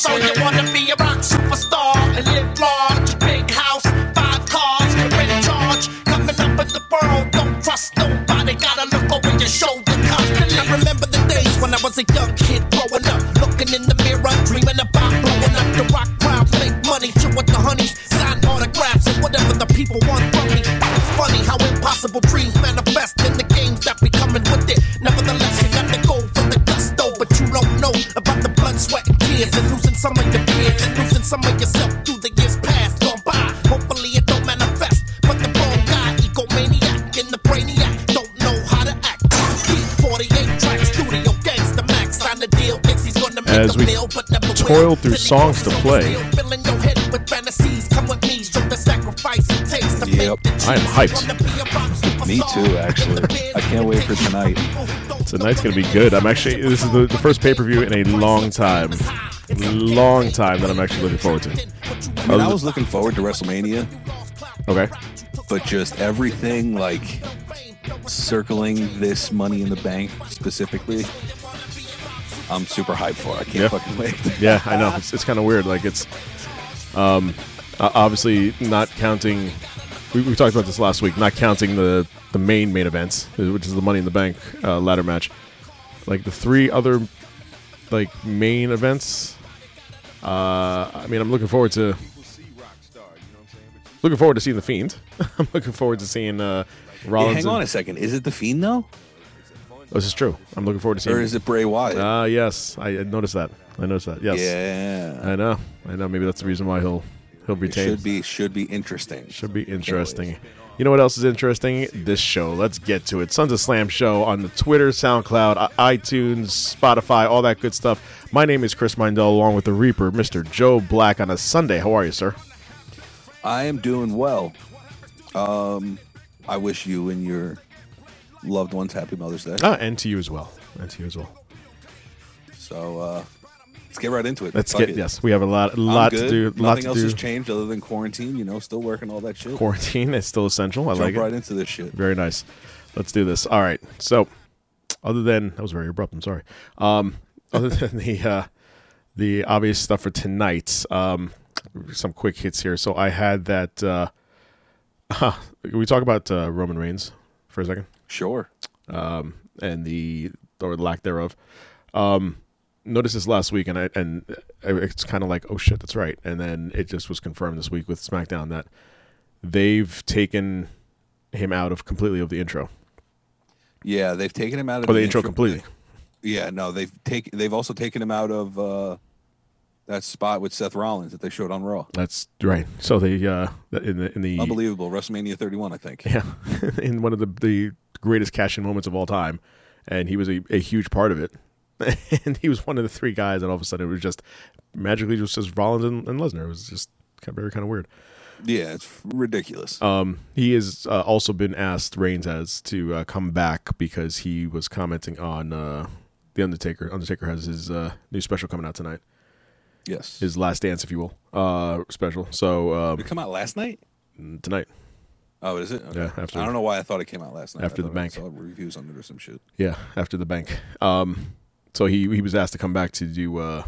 So you wanna be a rock superstar and live large, big house, five cars, you're in charge. Coming up in the world, don't trust nobody. Gotta look over your shoulder constantly. I remember the days when I was a young kid growing up, looking in the mirror, dreaming about blowing up the rock crowd, make money, chill with the honeys, sign autographs and whatever the people want from me. It's funny how impossible dreams manifest in the games that be coming with it. Nevertheless, you got to go for the gusto, but you don't know about the blood, sweat, and tears, and losing some of your peers, and losing some of yourself through the years past gone by. Hopefully it don't manifest, but the wrong guy, egomaniac, and the brainiac don't know how to act. Beat 48 track studio gangsta max, sign the deal, thinks he's gonna make As a we meal, but never toil through Till songs to play. filling your head with fantasies. Come with me, show the sacrifice it takes to Yep. make the I am hyped. Wanna be a rock superstar. Me too, actually. I can't wait for tonight. Tonight's gonna be good. I'm actually this is the, the first pay per view in a long time, long time that I'm actually looking forward to. I mean, I was looking forward to WrestleMania, Okay, but just everything like circling this Money in the Bank specifically, I'm super hyped for. I can't Yeah. fucking wait. yeah, I know it's, it's kind of weird. Like it's, um, obviously not counting. We, we talked about this last week. Not counting the the main main events, which is the Money in the Bank uh, ladder match. Like the three other like main events. Uh, I mean, I'm looking forward to. Looking forward to seeing the Fiend. I'm looking forward to seeing uh, Hey, Rollins. hang and- on a second. Is it the Fiend though, This is true. I'm looking forward to seeing. or is it Bray Wyatt? Ah, yes. I I noticed that. I noticed that. Yes. yeah, I know. I know. Maybe that's the reason why he'll he'll it should be should be interesting. Should be interesting. You know what else is interesting? This show. Let's get to it. Sons of Slam show on the Twitter, SoundCloud, iTunes, Spotify, all that good stuff. My name is Chris Mindell, along with the Reaper, Mr. Joe Black, on a Sunday. How are you, sir? I am doing well. Um, I wish you and your loved ones happy Mother's Day. Ah, and to you as well. And to you as well. So uh, let's get right into it. Let's Fuck get it. yes. We have a lot, I'm lot to do. Nothing lot to else do. has changed other than quarantine. You know, still working all that shit. Quarantine is still essential. I Jump like it. right into this shit. Very nice. Let's do this. All right. So, other than that was very abrupt. I'm sorry. Um, other than the uh, the obvious stuff for tonight, um, some quick hits here. So I had that. Uh, can we talk about uh, Roman Reigns for a second Sure. Um, and the or lack thereof? Um, noticed this last week, and I, and it's kind of like, oh shit, that's right. And then it just was confirmed this week with SmackDown that they've taken him out of completely of the intro Yeah, they've taken him out of or the intro completely. Yeah, no, they've taken. They've also taken him out of uh, that spot with Seth Rollins that they showed on Raw. That's right. So they uh in the in the Unbelievable, WrestleMania 31, I think. yeah in one of the the greatest cash in moments of all time, and he was a, a huge part of it. and he was one of the three guys, and all of a sudden it was just magically just just Rollins and, and Lesnar. It was just kind of very kind of weird. Yeah, it's ridiculous. Um, he has uh, also been asked Reigns has to uh, come back because he was commenting on uh, the Undertaker. Undertaker has his uh, new special coming out tonight, yes. his last dance, if you will, uh, special. So um, Did it come out last night? tonight. Oh, is it? Okay. Yeah, after- I don't know why I thought it came out last night. After the bank. I saw reviews on it or some shit. Yeah, after the bank. Um, so he he was asked to come back to do uh,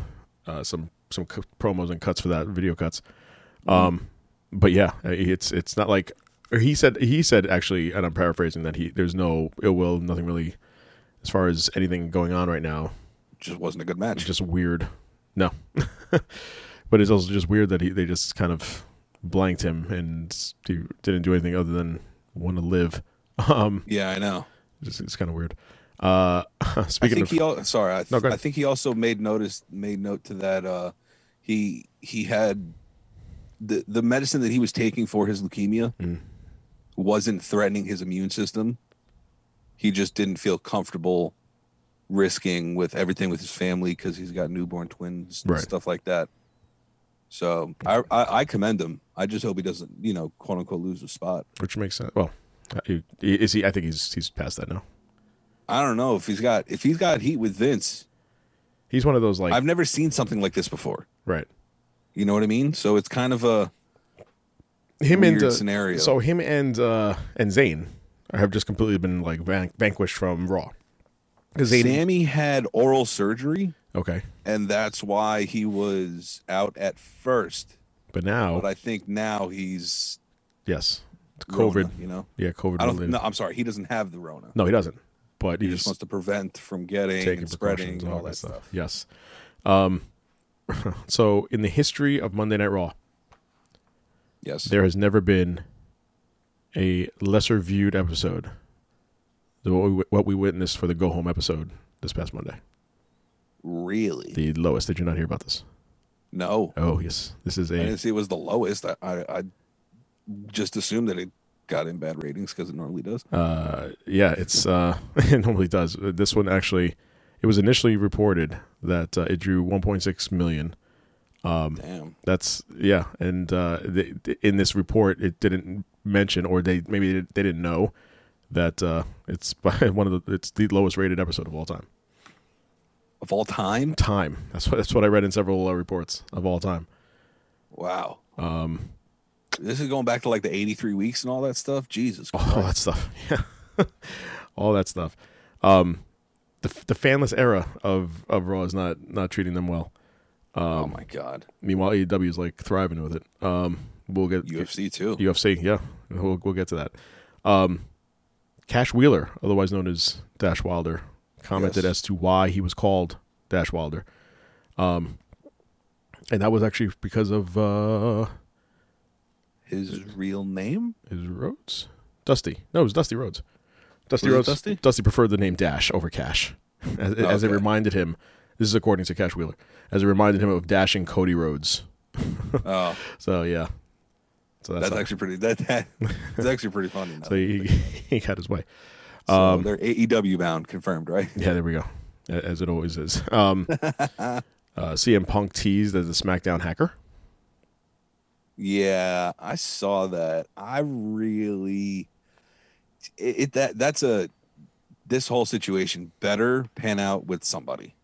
uh, some some c- promos and cuts for that video cuts. Um, but yeah, it's it's not like or he said he said actually, and I'm paraphrasing that he there's no ill will, nothing really as far as anything going on right now. Just wasn't a good match. Just weird. No, but it's also just weird that he they just kind of blanked him and he didn't do anything other than want to live. Um, yeah, I know. just, it's kind of weird. Uh, speaking I think of he. Al- sorry, I, No, I think he also made notice made note to that. Uh, he he had the the medicine that he was taking for his leukemia Mm. wasn't threatening his immune system. he just didn't feel comfortable risking with everything with his family because he's got newborn twins and Right. stuff like that. So I, I I commend him. I just hope he doesn't, you know, quote unquote lose a spot. which makes sense. Well, uh, is he? I think he's he's past that now. I don't know if he's got if he's got heat with Vince. He's one of those like I've never seen something like this before. right. You know what I mean? So it's kind of a Him and uh, scenario. So him and uh and Zayn have just completely been like van- vanquished from Raw. Because Sami had oral surgery, okay, and that's why he was out at first. but now But I think now he's yes, it's Rona, COVID. you know, Yeah, COVID. I don't. No, I'm sorry, he doesn't have the Rona. No, he doesn't. But He he just wants to prevent from getting and spreading and all that that stuff. Yes. Um. so in the history of Monday Night Raw, Yes. there has never been a lesser viewed episode than what we, what we witnessed for the go home episode this past Monday. really? The lowest. Did you not hear about this? no. Oh yes, this is I a didn't see it was the lowest. I I, I just assumed that it got in bad ratings because it normally does. uh yeah. It's uh it normally does. This one actually, it was initially reported that uh, it drew 1.6 million. Damn. That's yeah, and uh, th in this report, it didn't mention, or they maybe they they didn't know that uh, it's by one of the it's the lowest rated episode of all time. Of all time? Time. That's what that's what I read in several uh, reports of all time. Wow. Um. This is going back to like the 83 weeks and all that stuff. Jesus Christ. All that stuff. Yeah, all that stuff. Um, the the fanless era of of Raw is not not treating them well. oh my God. Meanwhile, AEW is like thriving with it. Um, we'll get UFC too. UFC, yeah, we'll we'll get to that. Um, Cash Wheeler, otherwise known as Dash Wilder, commented Yes. as to why he was called Dash Wilder, um, and that was actually because of uh, His real name? his Rhodes, Dusty. No, it was Dusty Rhodes. Dusty Was it Rhodes. Dusty? preferred the name Dash over Cash, as, as it Okay. reminded him. This is according to Cash Wheeler, as it reminded him of dashing Cody Rhodes. Oh, So yeah, so that's, that's actually pretty. That, that that's actually pretty funny. now. so he, he got his way. So um, they're AEW bound, confirmed, right? Yeah, there we go. A- As it always is. Um, uh, CM Punk teased as a SmackDown hacker. Yeah, I saw that. I really, it, it that that's a this whole situation better pan out with somebody,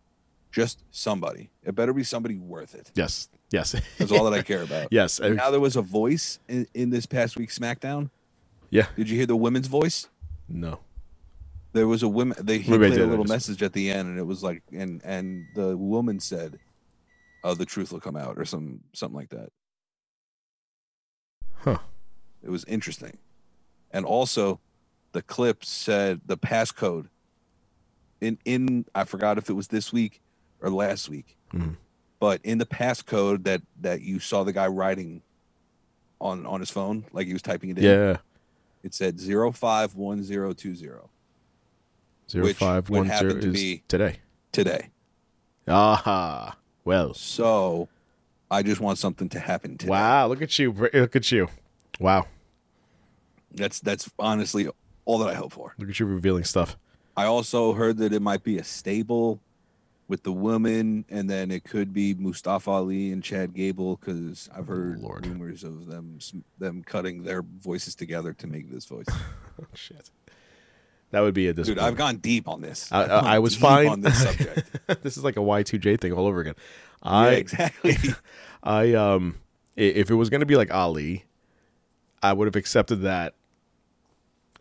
just somebody. It better be somebody worth it. Yes, yes, That's all that I care about. yes. Now there was a voice in, in this past week's SmackDown. yeah. Did you hear the women's voice? No. There was a woman. They he Maybe played a little message at the end, and it was like, and and the woman said, "Oh, the truth will come out," or some something like that. Huh. It was interesting, and also, the clip said the passcode. In in I forgot if it was this week or last week, Mhm. but in the passcode that that you saw the guy writing on on his phone, like he was typing it in. Yeah. It said zero five one zero two zero Zero Which five would happen to is be- today. today. Aha. Well. So I just want something to happen today. Wow. Look at you. Look at you. Wow. That's that's honestly all that I hope for. Look at you revealing stuff. I also heard that it might be a stable with the woman, and then it could be Mustafa Ali and Chad Gable because I've heard Lord. rumors of them them cutting their voices together to make this voice. Oh, shit. That would be a Dude. I've gone deep on this. I- I- I was fine. on this subject. this is like a Y2J thing all over again. Yeah, I exactly. I um if it was going to be like Ali, I would have accepted that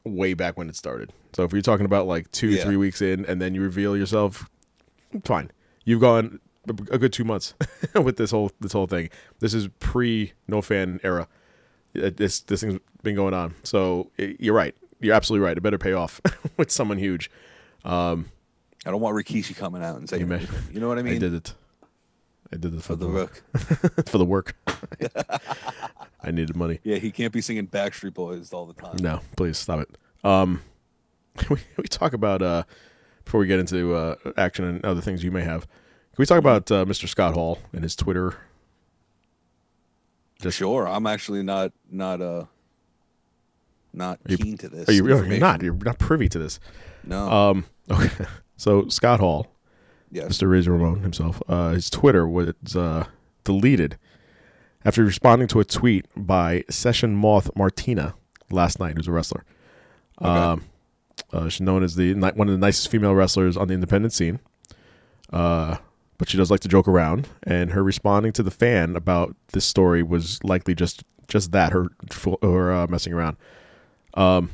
way back when it started. So if you're talking about like 2 Yeah. 3 weeks in and then you reveal yourself fine. You've gone a good 2 months with this whole this whole thing. This is pre no fan era. Uh, This this thing's been going on. So i- you're right. You're absolutely right. It better pay off with someone huge. Um, I don't want Rikishi coming out and saying, You you know what I mean? I did it. I did it for, For the work. for the work. I needed money. Yeah, he can't be singing Backstreet Boys all the time. No, please stop it. Um, we, we talk about uh before we get into uh, action and other things you may have. Can we talk about uh, Mr. Scott Hall and his Twitter? Just Sure, I'm actually not not uh not you- keen to this. Are you really? You're not. You're not privy to this. No. Um. Okay. So Scott Hall, yes. Mr. Razor Ramon himself, uh, his Twitter was uh, deleted after responding to a tweet by Session Moth Martina last night, who's a wrestler. Um, uh, she's known as the one of the nicest female wrestlers on the independent scene. Uh, but she does like to joke around, and her responding to the fan about this story was likely just just that her her uh, messing around. Um,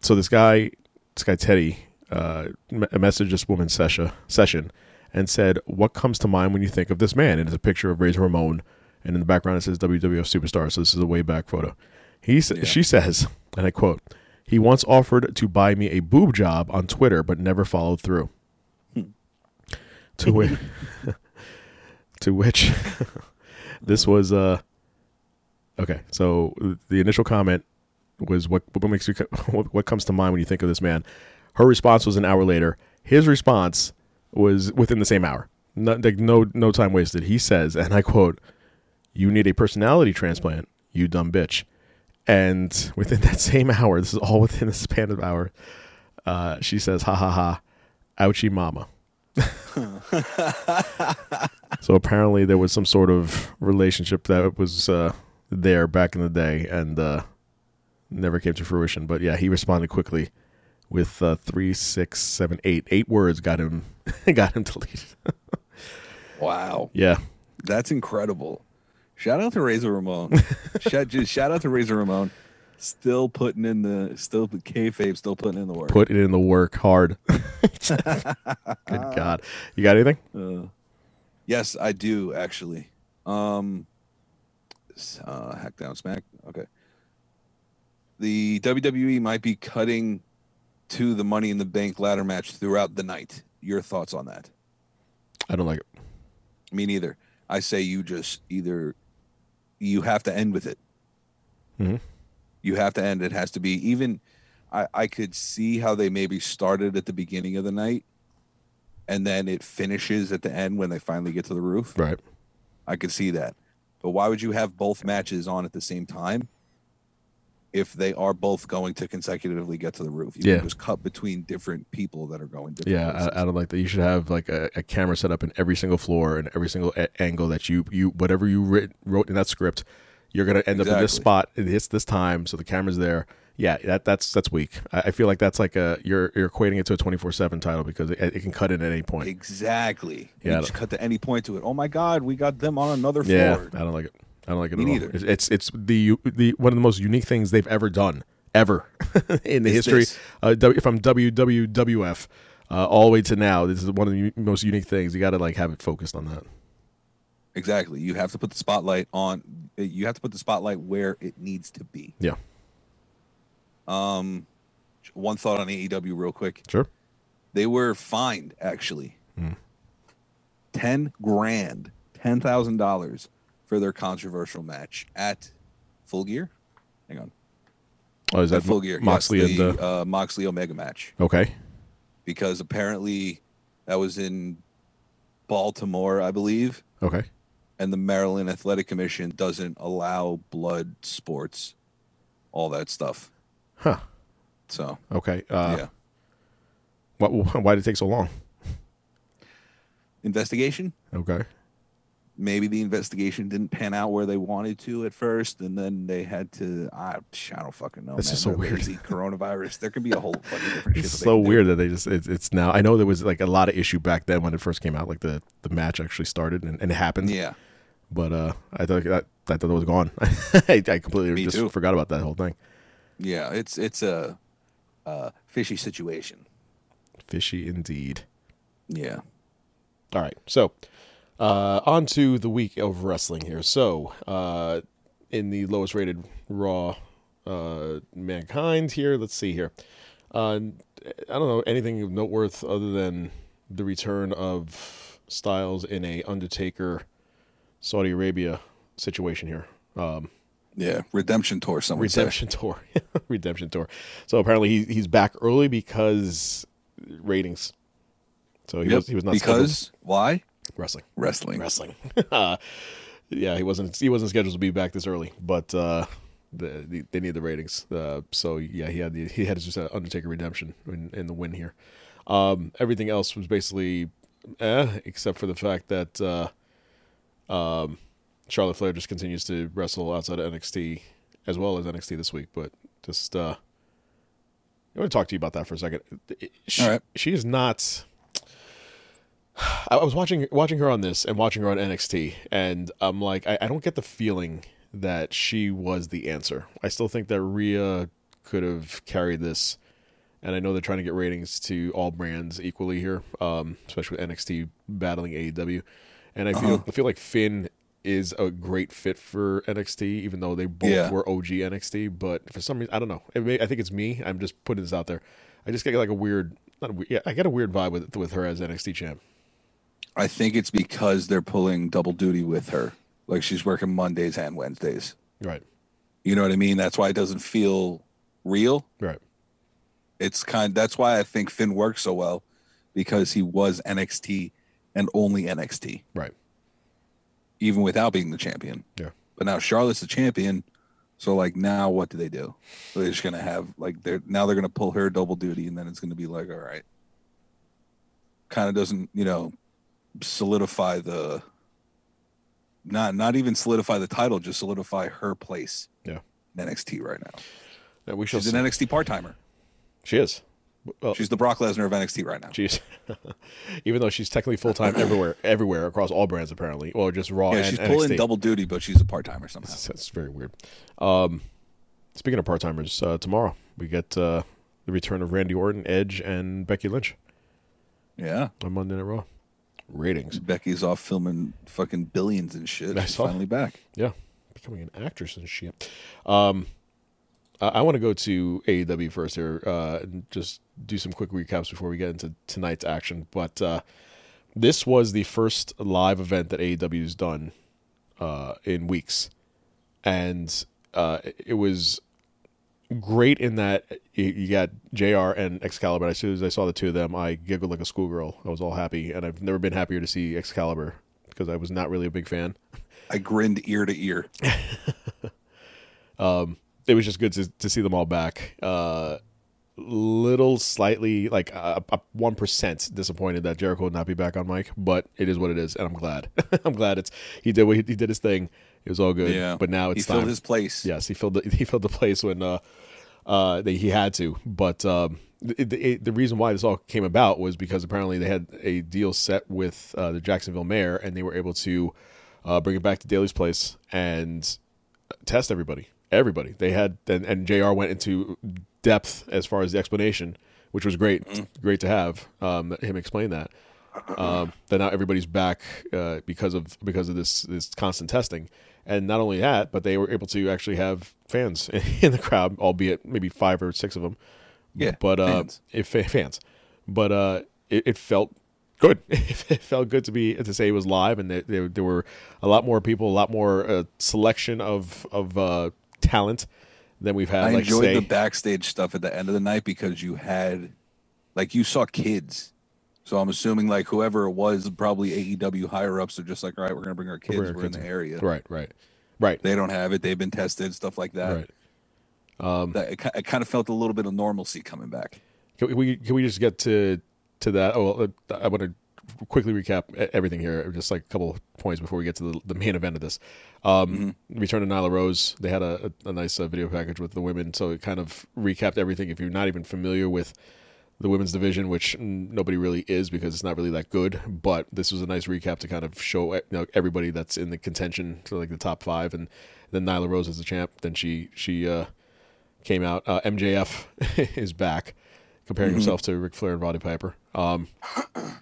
so this guy, this guy Teddy, uh, me- messaged this woman Sesha session and said, "What comes to mind when you think of this man?" And it's a picture of Razor Ramon, and in the background it says WWF Superstar. So this is a way back photo. He sa- she says, and I quote, "He once offered to buy me a boob job on Twitter, but never followed through." to which, to which, this was uh, okay. So the initial comment was what what makes you what, what comes to mind when you think of this man. Her response was an hour later. His response was within the same hour. No, like no no time wasted. He says, and I quote, "You need a personality transplant, you dumb bitch." And within that same hour, this is all within the span of hour. Uh, she says, "Ha ha ha, ouchie mama." so apparently there was some sort of relationship that was uh, there back in the day and uh, never came to fruition. But yeah, he responded quickly with uh, three, six, seven, eight, eight words got him got him deleted. Wow. yeah, That's incredible. Shout out to Razor Ramon. shout, just shout out to Razor Ramon. Still putting in the still kayfabe, still putting in the work. put it in the work hard. Good God, you got anything? Yes, I do actually. Um, uh, hack down smack. Okay. The WWE might be cutting to the Money in the Bank ladder match throughout the night. Your thoughts on that? I don't like it. Me neither. I say you just either you have to end with it. Mhm. You have to end. It has to be even. I I could see how they maybe started at the beginning of the night, and then it finishes at the end when they finally get to the roof. Right. I could see that. But why would you have both matches on at the same time if they are both going to consecutively get to the roof? You Yeah. can just cut between different people that are going different Yeah. I, I don't like that. You should have like a, a camera set up in every single floor and every single a- angle that you you whatever you writ, wrote in that script, you're gonna end up in this spot. It hits this time, so the camera's there. Yeah, that that's that's weak. I, I feel like that's like a you're you're equating it to a twenty four seven title because it, it can cut in at any point. Exactly. Yeah, You just cut to any point to it. Oh my God, we got them on another Yeah, floor. I don't like it. I don't like it Me at all. neither. It's, it's it's the the one of the most unique things they've ever done ever in the Is history this. uh, w, from WWWF uh, all the way to now. This is one of the most unique things. You got to like have it focused on that. Exactly. You have to put the spotlight on. You have to put the spotlight where it needs to be. Yeah, Um, one thought on AEW real quick. sure. They were fined actually, Hmm. ten grand, ten thousand dollars for their controversial match at Full Gear. Hang on, Oh, is at that Full Gear. Yes, Moxley the, and uh, uh, Moxley Omega match okay? because apparently that was in Baltimore, I believe. Okay, and the Maryland Athletic Commission doesn't allow blood sports, all that stuff. huh? So Okay. Uh, yeah, Why, why did it take so long? investigation. Okay. Maybe the investigation didn't pan out where they wanted to at first, and then they had to. I, I don't fucking know. It's man. just so They're weird. lazy. Coronavirus. There could be a whole fucking different shit. It's so can do. weird that they just it's, it's now. I know there was like a lot of issue back then when it first came out, like the the match actually started and, and it happened. Yeah, But uh, I thought that I thought it was gone. I, I completely Me just too. forgot about that whole thing. yeah. It's it's a, a fishy situation. Fishy indeed. Yeah. All right, so uh, on to the week of wrestling here. So uh, in the lowest rated Raw, uh, Mankind here. Let's see here. Uh, I don't know anything of note worth other than the return of Styles in a Undertaker Saudi Arabia situation here. Um, Yeah. Redemption tour. Someone say. redemption tour redemption tour so apparently he, he's back early because ratings so he Yep. was he was not because why scheduled wrestling wrestling. wrestling uh, yeah he wasn't he wasn't scheduled to be back this early but uh the, the they need the ratings. Uh, so yeah, he had the he had to his uh, Undertaker redemption in, in the win here. Um, everything else was basically eh, except for the fact that uh, um, Charlotte Flair just continues to wrestle outside of NXT as well as NXT this week. But just uh, I want to talk to you about that for a second. She, All right. she is not. I was watching watching her on this and watching her on NXT, and I'm like, I, I don't get the feeling that she was the answer. I still think that Rhea could have carried this, and I know they're trying to get ratings to all brands equally here, um, especially with NXT battling AEW, and I feel I feel like Finn is a great fit for NXT, even though they both Yeah. were OG NXT. But for some reason, I don't know. It may, I think it's me. I'm just putting this out there. I just get like a weird, not a yeah, I get a weird vibe with with her as NXT champ. I think it's because they're pulling double duty with her. Like she's working Mondays and Wednesdays. Right, You know what I mean? That's why it doesn't feel real. right, It's kind that's why I think Finn works so well because he was NXT and only NXT, right. even without being the champion. Yeah. But now Charlotte's the champion. So like now what do they do? They're just gonna have like they're now they're gonna pull her double duty and then it's gonna be like, all right. Kind of doesn't, you know, solidify the not not even solidify the title, just solidify her place Yeah. in NXT right now. Yeah, we shall She's see. an NXT part timer. She is. Well, She's the Brock Lesnar of NXT right now. she's even though she's technically full time everywhere, everywhere across all brands apparently, or just Raw Yeah, she's NXT. pulling double duty, but she's a part timer somehow. That's, that's very weird. Um, speaking of part timers, uh, tomorrow we get uh, the return of Randy Orton, Edge, and Becky Lynch Yeah. on Monday Night Raw. Ratings, Becky's off filming fucking billions and shit. I She's saw. finally back. yeah, becoming an actress and shit. Um, I, I want to go to AEW first here, uh, and just do some quick recaps before we get into tonight's action. But uh, this was the first live event that AEW's done uh, in weeks, and uh, it was great in that you- got Jr. and Excalibur. As soon as I saw the two of them, I giggled like a schoolgirl. I was all happy, and I've never been happier to see Excalibur because I was not really a big fan. I grinned ear to ear. It was just good to, to see them all back. Uh, little slightly like uh, one disappointed that Jericho would not be back on mic, but it is what it is, and I'm glad. I'm glad it's he did what he, he did his thing. It was all good. Yeah. but now it's he it's filled his place. Yes, he filled the, he filled the place when uh, uh, they, he had to. But um, the, the, the reason why this all came about was because apparently they had a deal set with uh, the Jacksonville mayor, and they were able to uh, bring it back to Daily's place and test everybody. Everybody they had, and, and Jr. went into depth as far as the explanation, which was great. Great to have um, him explain that. Um, that now everybody's back uh, because of because of this this constant testing, and not only that, but they were able to actually have fans in the crowd, albeit maybe five or six of them. Yeah, but uh, fans. It, fa- fans, but uh, it, it felt good. it felt good to be to say it was live, and there, there, there were a lot more people, a lot more uh, selection of of uh, talent than we've had. I like enjoyed say, the backstage stuff at the end of the night because you had, like, you saw kids. So I'm assuming like whoever it was, probably AEW higher ups are just like, all right, we're gonna bring our kids. We're kids in the area. right, right, right, They don't have it. They've been tested, stuff like that. right. Um, That it, it kind of felt a little bit of normalcy coming back. Can we can we just get to to that? Oh, well, I want to quickly recap everything here, just like a couple of points before we get to the, the main event of this. Um, Return to Nyla Rose. They had a, a, a nice uh, video package with the women, so it kind of recapped everything. If you're not even familiar with the women's division, which nobody really is because it's not really that good, but this was a nice recap to kind of show you know, everybody that's in the contention to like the top five, and then Nyla Rose is the champ. Then she she uh, came out. Uh, MJF is back, comparing himself to Ric Flair and Roddy Piper. Um, uh,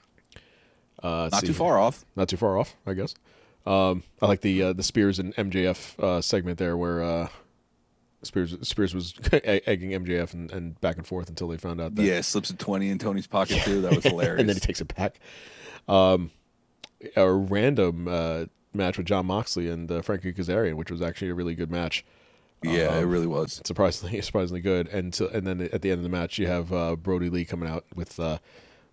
Not see too far off. Not too far off, I guess. Um, I like the uh, the Spears and MJF uh, segment there, where uh, Spears Spears was egging MJF and, and back and forth until they found out that Yeah, slips a twenty in Tony's pocket too. That was hilarious. and then he takes it back. Um, a random uh, match with Jon Moxley and uh, Frankie Kazarian, which was actually a really good match. yeah, it really was. surprisingly surprisingly good. And to, and then at the end of the match, you have uh, Brodie Lee coming out with uh,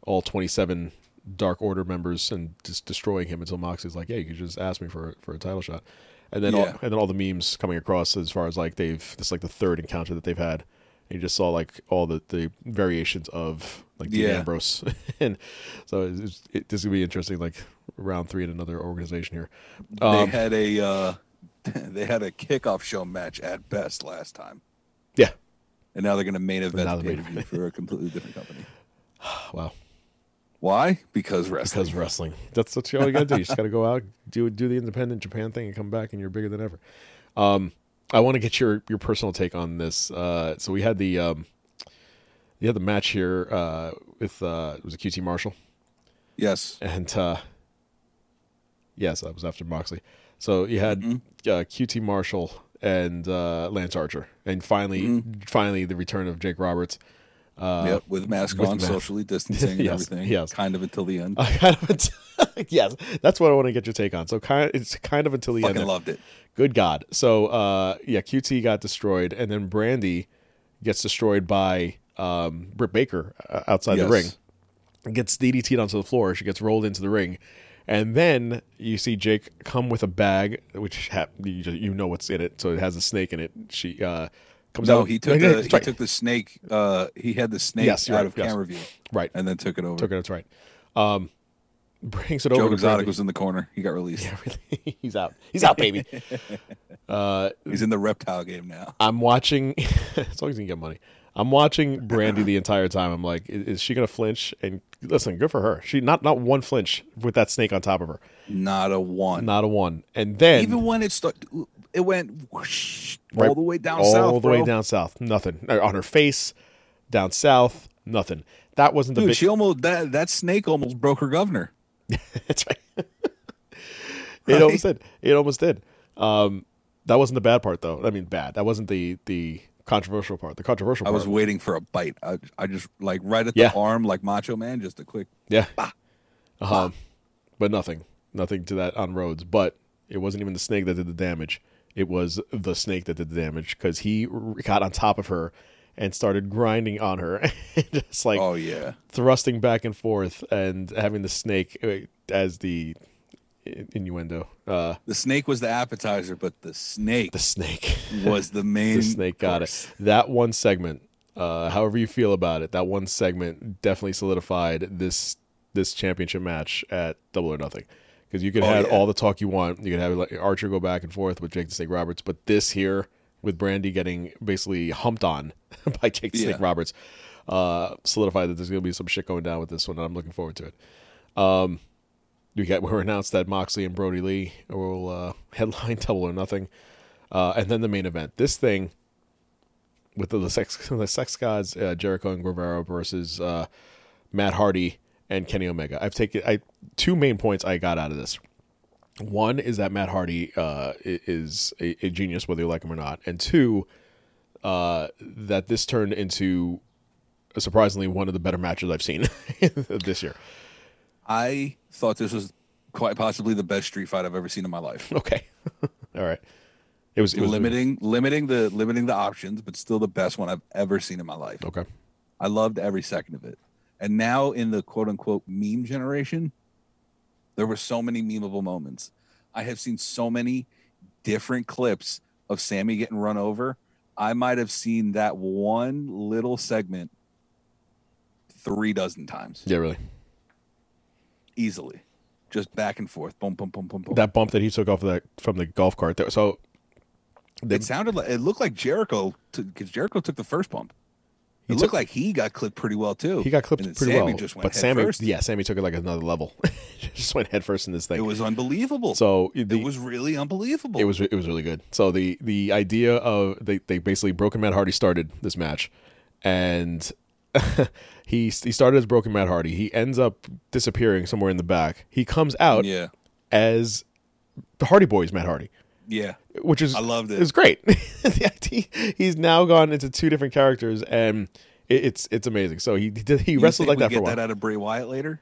all twenty seven Dark Order members and just destroying him until Moxley's like, "Yeah, you could just ask me for for a title shot." and then all, and then all the memes coming across as far as like they've this like the third encounter that they've had. And you just saw like all the, the variations of like the Yeah. Ambrose, and so it's, it's, it, this is gonna be interesting. Like round three in another organization here. they Um, had a uh, they had a kickoff show match at best last time, yeah, and now they're going to main event now the they're pay main per view for a completely different company. wow. Why? Because wrestling. Because wrestling. That's what you all you gotta do. You just gotta go out, do do the independent Japan thing, and come back, and you're bigger than ever. Um, I want to get your your personal take on this. Uh, so we had the um, you had the match here uh, with uh, it was a QT Marshall, yes. and uh, yes, that was after Moxley. So you had uh, QT Marshall and uh, Lance Archer, and finally, finally the return of Jake Roberts. Uh, yep. With mask with on, mask. socially distancing, and Yes, everything. yes. Kind of until the end. kind of, until, yes, that's what I want to get your take on. So kind of, it's kind of until the Fucking end. loved it. Good God. So uh yeah, QT got destroyed and then Brandi gets destroyed by um Britt Baker uh, outside the ring. Gets DDT'd onto the floor. She gets rolled into the ring. And then you see Jake come with a bag, which ha- you, you know what's in it, so it has a snake in it. She uh, comes No, out. he took the he right. took the snake. Uh, he had the snake Yes, out right, of yes. camera view, right, and then took it over. took it. That's right. Um, brings it Joe over to Exotic was in the corner. He got released. Yeah, really. He's out. He's out, baby. uh, He's in the reptile game now. I'm watching as long as he can get money. I'm watching Brandi the entire time. I'm like, is, is she gonna flinch? And listen, good for her. She not not one flinch with that snake on top of her, Not a one. not a one. And then Even when it started, it went whoosh, right- all the way down all south. All the way down south, nothing on her face, down south, nothing. That wasn't the Dude, big. she almost that that snake almost broke her governor. That's right. it almost did. It almost did. Um, that wasn't the bad part, though. I mean, bad. That wasn't the the controversial part. The controversial part. I part was waiting for a bite. I, I just like right at Yeah. the arm, like Macho Man, just a quick. Yeah. Um, but nothing, nothing to that on Rhodes. But it wasn't even the snake that did the damage. It was the snake that did the damage because he got on top of her and started grinding on her, just like Oh yeah, thrusting back and forth and having the snake uh, as the innuendo. Uh, the snake was the appetizer, but the snake the snake. was the main. the snake got course. it. That one segment, uh, however you feel about it, that one segment definitely solidified this this championship match at Double or Nothing. Because you could Oh, have yeah. all the talk you want. You could have Archer go back and forth with Jake the Snake Roberts, but this here with Brandi getting basically humped on by Jake the Snake Roberts uh, solidified that there's going to be some shit going down with this one. And I'm looking forward to it. Um, we got we were announced that Moxley and Brodie Lee will uh, headline Double or Nothing, uh, and then the main event. This thing with the, the sex the sex gods uh, Jericho and Guevara versus uh, Matt Hardy and Kenny Omega. I've taken I two main points I got out of this. One is that Matt Hardy uh, is a, a genius, whether you like him or not, and two, uh, that this turned into surprisingly one of the better matches I've seen this year. I thought this was quite possibly the best street fight I've ever seen in my life. Okay, all right. It was, it was limiting, limiting the limiting the options, but still the best one I've ever seen in my life. Okay, I loved every second of it. And now in the quote unquote meme generation, there were so many memeable moments. I have seen so many different clips of Sammy getting run over. I might have seen that one little segment three dozen times yeah, really. easily. Just back and forth. Boom, boom, boom, boom, boom. That bump that he took off of that from the golf cart. There, so it sounded like it looked like Jericho because Jericho took the first bump. It He looked like he got clipped pretty well too. He got clipped pretty Sammy well, Just went but head Sammy, first. yeah, Sammy took it like another level. just went headfirst in this thing. it was unbelievable. so the, it was really unbelievable. it was it was really good. So the the idea of they they basically Broken Matt Hardy started this match, and he he started as Broken Matt Hardy. He ends up disappearing somewhere in the back. He comes out yeah, as the Hardy Boys Matt Hardy. yeah. Which is I loved it. It's great. The idea- He's now gone into two different characters, and it, it's it's amazing. So he did he You wrestled like that for a get while. that out of Bray Wyatt later.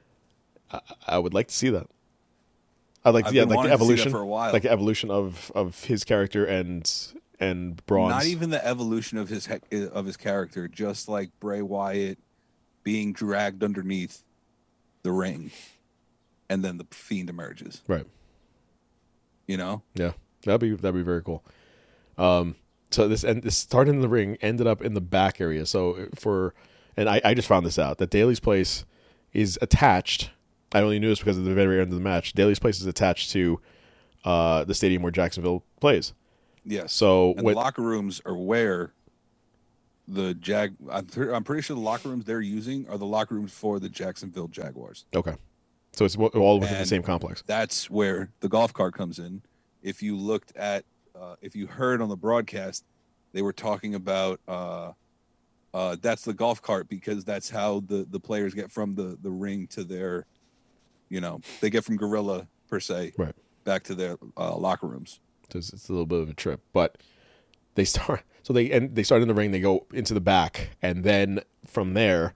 I would like to see that. I'd like to, yeah, like the wanting to see that evolution for a while. like the evolution of of his character and and Braun's. Not even the evolution of his he- of his character, just like Bray Wyatt being dragged underneath the ring, and then the fiend emerges. right. You know, Yeah, That'd be that'd be very cool. Um, so this and this started in the ring, ended up in the back area. So for and I, I just found this out that Daily's place is attached. I only knew this because of the very end of the match. Daily's place is attached to uh, the stadium where Jacksonville plays. Yes. So and the locker rooms are where the Jag. I'm, pre- I'm pretty sure the locker rooms they're using are the locker rooms for the Jacksonville Jaguars. Okay, so it's all within the same complex. That's where the golf cart comes in. If you looked at, uh, if you heard on the broadcast, they were talking about uh, uh, that's the golf cart because that's how the the players get from the the ring to their, you know, they get from gorilla per se Right. back to their uh, locker rooms. So it's, it's a little bit of a trip, but they start. So they and they start in the ring. They go into the back, and then from there,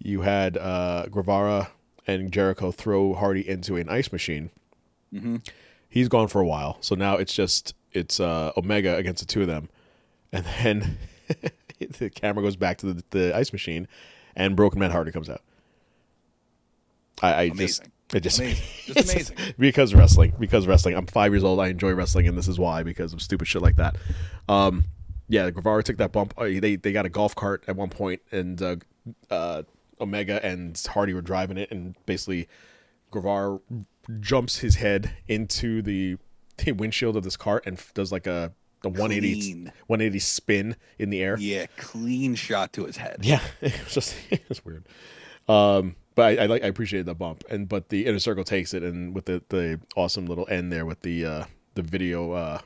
you had uh, Guevara and Jericho throw Hardy into an ice machine. Mm-hmm. He's gone for a while, so now it's just it's uh, Omega against the two of them, and then the camera goes back to the, the ice machine, and Broken Man Hardy comes out. I, I just it just Amazing. Just it's amazing. because wrestling because wrestling. I'm five years old. I enjoy wrestling, and this is why because of stupid shit like that. Um, yeah, Guevara took that bump. Uh, They they got a golf cart at one point, and uh, uh, Omega and Hardy were driving it, and basically Guevara jumps his head into the, the windshield of this cart and f- does like a a 180 Clean. 180 spin in the air. Yeah, clean shot to his head. Yeah, it was just it was weird. Um, but I, I like I appreciated the bump, and but the inner circle takes it, and with the the awesome little end there with the uh the video uh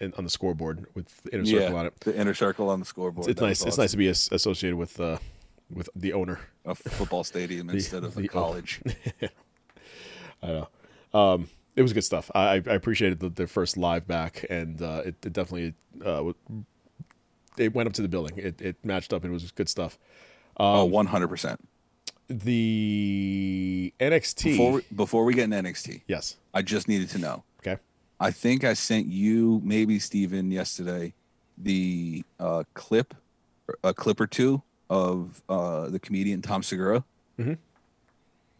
in, on the scoreboard with the inner circle on it. the inner circle on the scoreboard. It's That nice. was It's nice to be as, associated with uh with the owner. A football stadium instead of the- a college. Um, it was good stuff. I, I I appreciated the, the first live back, and uh, it, it definitely uh it went up to the building. It it matched up. and It was good stuff. oh, one hundred percent. The NXT. Before we, before we get in NXT, yes. I just needed to know. Okay. I think I sent you, maybe Steven, yesterday, the uh, clip, a clip or two of uh, the comedian Tom Segura, Mhm.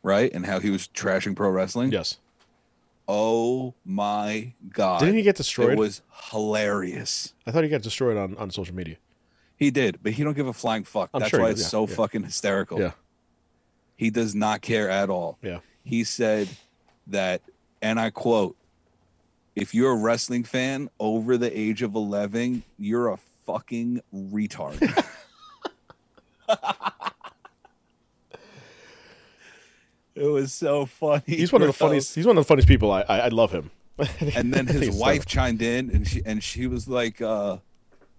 Right, and how he was trashing pro wrestling. Yes. Oh my god! Didn't he get destroyed? It was hilarious. I thought he got destroyed on, on social media. He did, but he don't give a flying fuck. I'm That's sure why it's yeah, so yeah. fucking hysterical. Yeah. He does not care at all. Yeah. He said that, and I quote, if you're a wrestling fan over the age of 11, you're a fucking retard. it was so funny. He's one of the funniest. He's one of the funniest people. I I, I love him. And then his He's so- wife chimed in and she and she was like, uh,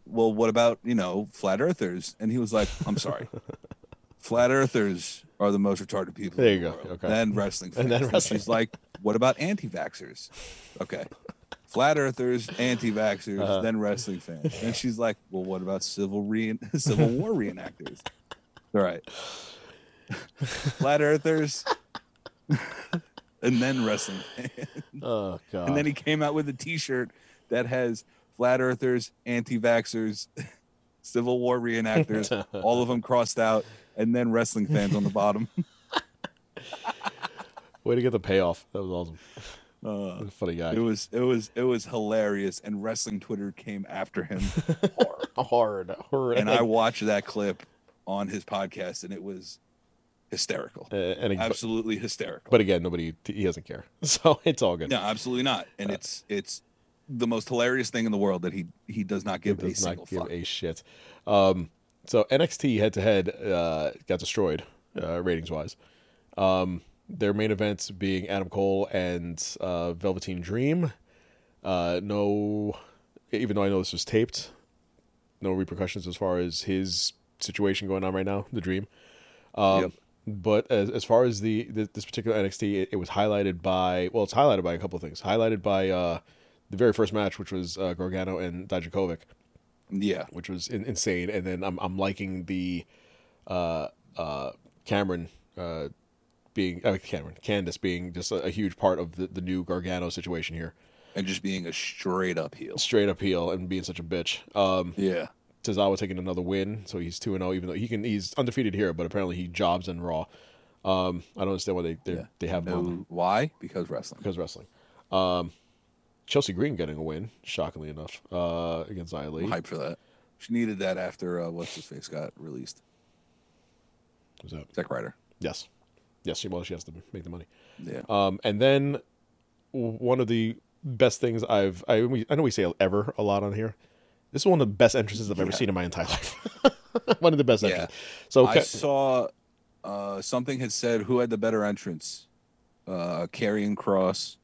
well, what about, you know, flat earthers? And he was like, I'm sorry. flat earthers are the most retarded people. There in you the go. world. Okay. Then wrestling fans. And then And she's like, what about anti-vaxxers? Okay. Flat earthers, anti-vaxxers, Uh-huh. then wrestling fans. And she's like, well, what about civil re- Civil War reenactors? All right. Flat earthers, and then wrestling fans. Oh god. And then he came out with a T-shirt that has flat earthers, anti-vaxxers, Civil War reenactors, all of them crossed out, and then wrestling fans on the bottom. Way to get the payoff. That was awesome. Uh, funny guy. it was it was it was hilarious, and wrestling Twitter came after him hard. hard, hard. and I watched that clip on his podcast, and it was hysterical, Uh, and absolutely hysterical. but again, nobody he doesn't care, so it's all good. no, absolutely not. And it's it's the most hilarious thing in the world that he he does not give a does single not give fuck. a shit. Um, so NXT head to head uh, got destroyed uh, ratings wise. Um, their main events being Adam Cole and uh, Velveteen Dream. Uh, no, even though I know this was taped, no repercussions as far as his situation going on right now. The Dream. Um, Yep. But as, as far as the, the this particular NXT, it, it was highlighted by well, it's highlighted by a couple of things. Highlighted by uh, the very first match, which was uh, Gargano and Dijakovic Yeah, which was in, insane. And then I'm I'm liking the uh, uh, Cameron uh, being uh, Cameron Candice being just a, a huge part of the, the new Gargano situation here. and just being a straight up heel. Straight up heel and being such a bitch. Um, Yeah, Tozawa taking another win, so he's two and zero. Even though he can, he's undefeated here, but apparently he jobs in Raw. Um, I don't understand why they they yeah. they have no, why? Because wrestling. because wrestling. Um, Chelsea Green getting a win, shockingly enough, uh, against Xia Li. I'm hyped for that. She needed that after uh, what's his face got released. Was that? Zack Ryder. Yes, yes. She, well, she has to make the money. Yeah. Um, and then one of the best things I've I, I know we say ever a lot on here. This is one of the best entrances I've ever seen in my entire life. one of the best Yeah. entrances. So I Ca- saw uh, something had said who had the better entrance, uh, Karrion Cross,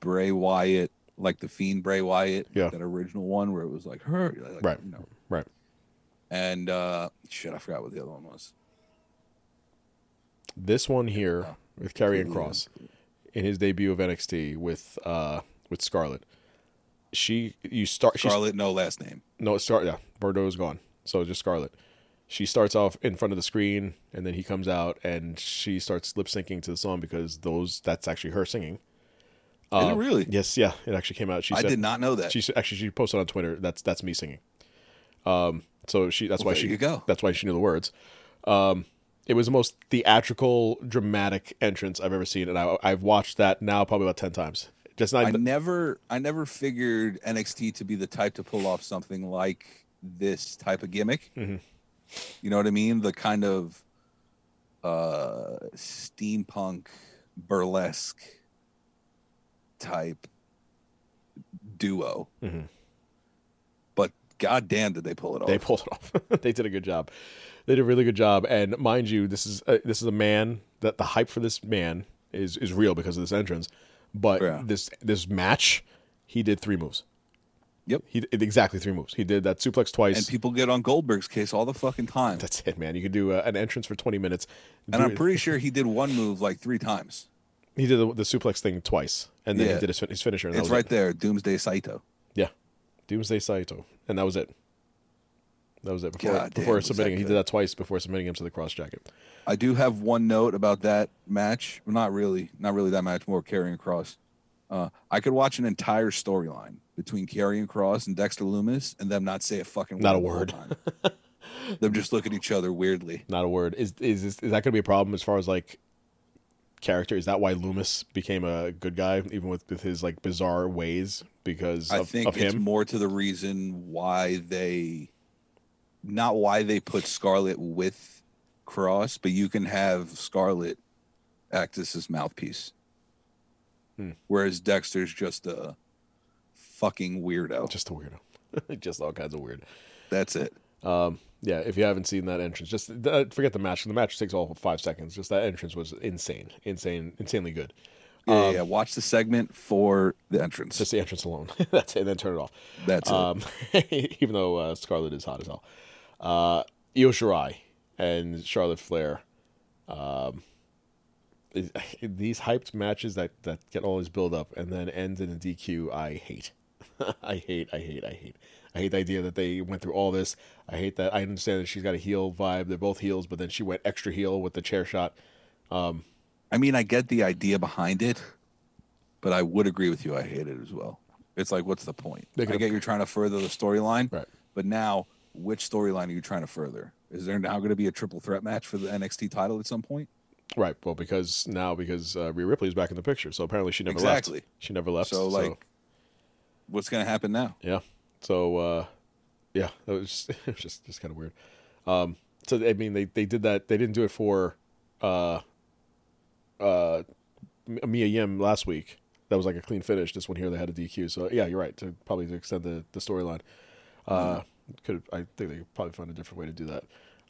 Bray Wyatt, like the Fiend Bray Wyatt, Yeah. that original one where it was like her, like, right, know, right. and uh, shit, I forgot what the other one was. This one here with Karrion Cross in his debut of NXT with uh with Scarlett. She you start she's Scarlett, no last name. No, it start yeah. Bordeaux's gone, so just Scarlet. She starts off in front of the screen, and then he comes out, and she starts lip syncing to the song because those that's actually her singing. Is it really? Yes, yeah, it actually came out. She I said, did not know that. She actually she posted on Twitter that's that's me singing. Um, so she that's Well, why she you go. that's why she knew the words. Um, it was the most theatrical, dramatic entrance I've ever seen, and I, I've watched that now probably about ten times. Just not I never, I never figured NXT to be the type to pull off something like this type of gimmick. Mm-hmm. You know what I mean? The kind of uh, steampunk burlesque type duo. But goddamn, did they pull it off? Mm-hmm. They pulled it off. they did a good job. They did a really good job. And mind you, this is uh, this is a man that the hype for this man is is real because of this entrance. But Yeah. this this match, he did three moves. Yep. He did exactly three moves. He did that suplex twice. And people get on Goldberg's case all the fucking time. That's it, man. You could do uh, an entrance for twenty minutes. And I'm pretty sure he did one move like three times. he did the, the suplex thing twice, and then he did his, his finisher. It's was right it. there, Doomsday Saito. Yeah, Doomsday Saito, and that was it. That was it. Before God before that submitting, he did that twice before submitting him to the cross jacket. I do have one note about that match. Well, not really, not really that match. More Karrion Cross. Uh, I could watch an entire storyline between Karrion Cross and Dexter Loomis, and them not say a fucking Not a word. whole time. them just look at each other weirdly. Not a word. Is is is, is that going to be a problem as far as like character? Is that why Loomis became a good guy, even with, with his like bizarre ways because I think of it's him? more to the reason why they, not why they put Scarlet with Cross, but you can have Scarlet act as his mouthpiece, Hmm. whereas Dexter's just a fucking weirdo. Just a weirdo. just all kinds of weird. That's it. Um, yeah, if you haven't seen that entrance, just uh, forget the match. The match takes all five seconds. Just that entrance was insane, insane, insanely good. Yeah, yeah. Watch the segment for the entrance. Just the entrance alone. That's it. And then turn it off. That's it. Um, even though uh, Scarlett is hot as hell. Uh, Io Shirai and Charlotte Flair. Um, these hyped matches that, that get all this build up and then end in a DQ, I hate. I hate, I hate, I hate. I hate the idea that they went through all this. I hate that. I understand that she's got a heel vibe. They're both heels, but then she went extra heel with the chair shot. Um, I mean, I get the idea behind it, but I would agree with you. I hate it as well. It's like, what's the point? I get you're trying to further the storyline, Right. but now which storyline are you trying to further? Is there now going to be a triple threat match for the NXT title at some point? Right. Well, because now because uh, Rhea Ripley is back in the picture, so apparently she never Exactly. left. She never left. So, like, what's going to happen now? Yeah. So uh yeah, that was just, it was just just kind of weird. Um so I mean they they did that they didn't do it for uh uh Mia Yim last week. That was like a clean finish. This one here they had a DQ. So yeah, you're right. To probably to extend the the storyline. Uh could I think they could probably find a different way to do that.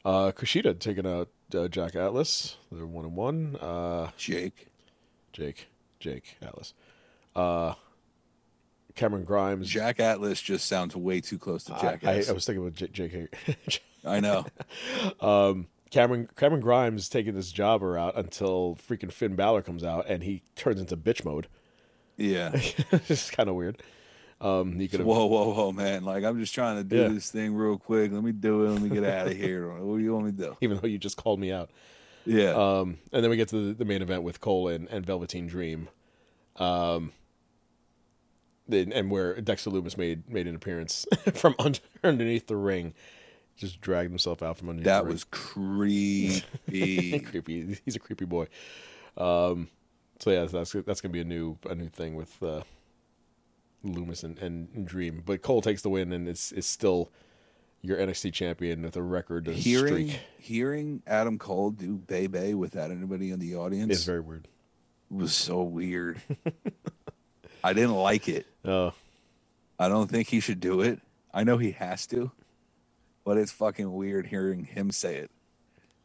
Uh Kushida taking out uh, Jack Atlas. They're one and one. Uh Jake. Jake Jake Atlas. Uh Cameron Grimes. Jack Atlas just sounds way too close to Jack I, Atlas. I was thinking about J- JK. I know. Cameron Cameron Grimes taking this jobber out until freaking Finn Balor comes out and he turns into bitch mode. Yeah. it's kind of weird. Um, he could have whoa, whoa, whoa, man. Like, I'm just trying to do Yeah. this thing real quick. Let me do it. Let me get out of here. What do you want me to do? even though you just called me out. Yeah. Um, and then we get to the, the main event with Cole and, and Velveteen Dream. Um, and where Dexter Loomis made made an appearance from under, underneath the ring, just dragged himself out from underneath. that the ring. was creepy. creepy. He's a creepy boy. Um, so yeah, that's that's gonna be a new a new thing with uh, Loomis and, and Dream. But Cole takes the win, and it's it's still your NXT champion with a record Hearing streak. hearing Adam Cole do Bay Bay without anybody in the audience It's very weird. It was so weird. I didn't like it. Oh, I don't think he should do it. I know he has to, but it's fucking weird hearing him say it.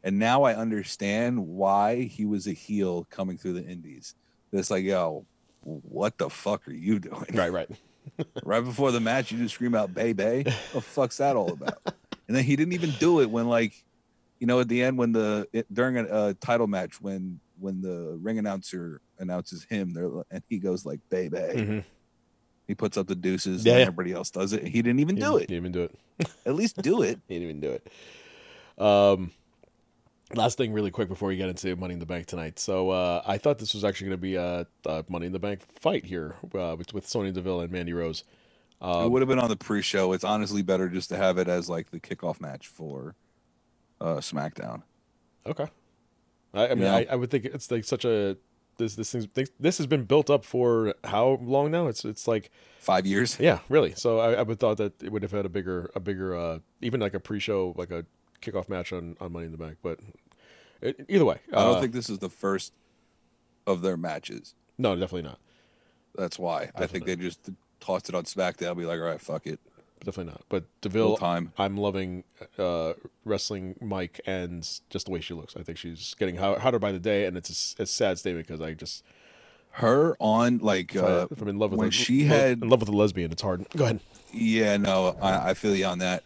And now I understand why he was a heel coming through the indies. It's like, yo, what the fuck are you doing? right, right. right before the match, you just scream out "Bay Bay." What the fuck's that all about? And then he didn't even do it when, like, you know, at the end when the it, during a uh, title match when when the ring announcer announces him, there and he goes like "Bay Bay." Mhm. He puts up the deuces, Yeah, and yeah. everybody else does it. He didn't even He do didn't- it. He didn't even do it. At least do it. He didn't even do it. Um, last thing, really quick before we get into Money in the Bank tonight. So uh, I thought this was actually going to be a, a Money in the Bank fight here uh, with, with Sonya Deville and Mandy Rose. it would have been on the pre-show. It's honestly better just to have it as like the kickoff match for uh SmackDown. Okay. I, I mean, Yeah. I, I would think it's like such a this this thing this has been built up for how long now? It's it's like Five years. yeah, really. So I, I would thought that it would have had a bigger a bigger uh, even like a pre-show like a kickoff match on, on Money in the Bank. But either way, I don't uh, think this is the first of their matches. no, definitely not. That's why I think they just tossed it on SmackDown. Be like, all right, fuck it. Definitely not. But Deville, Full time. I'm loving uh, wrestling Mike and just the way she looks. I think she's getting hot- hotter by the day, and it's a, a sad statement because I just Her on like if, uh, I, I'm in love with when a, she love- had in love with a lesbian, it's hard. Go ahead. Yeah, no, I, I feel you on that.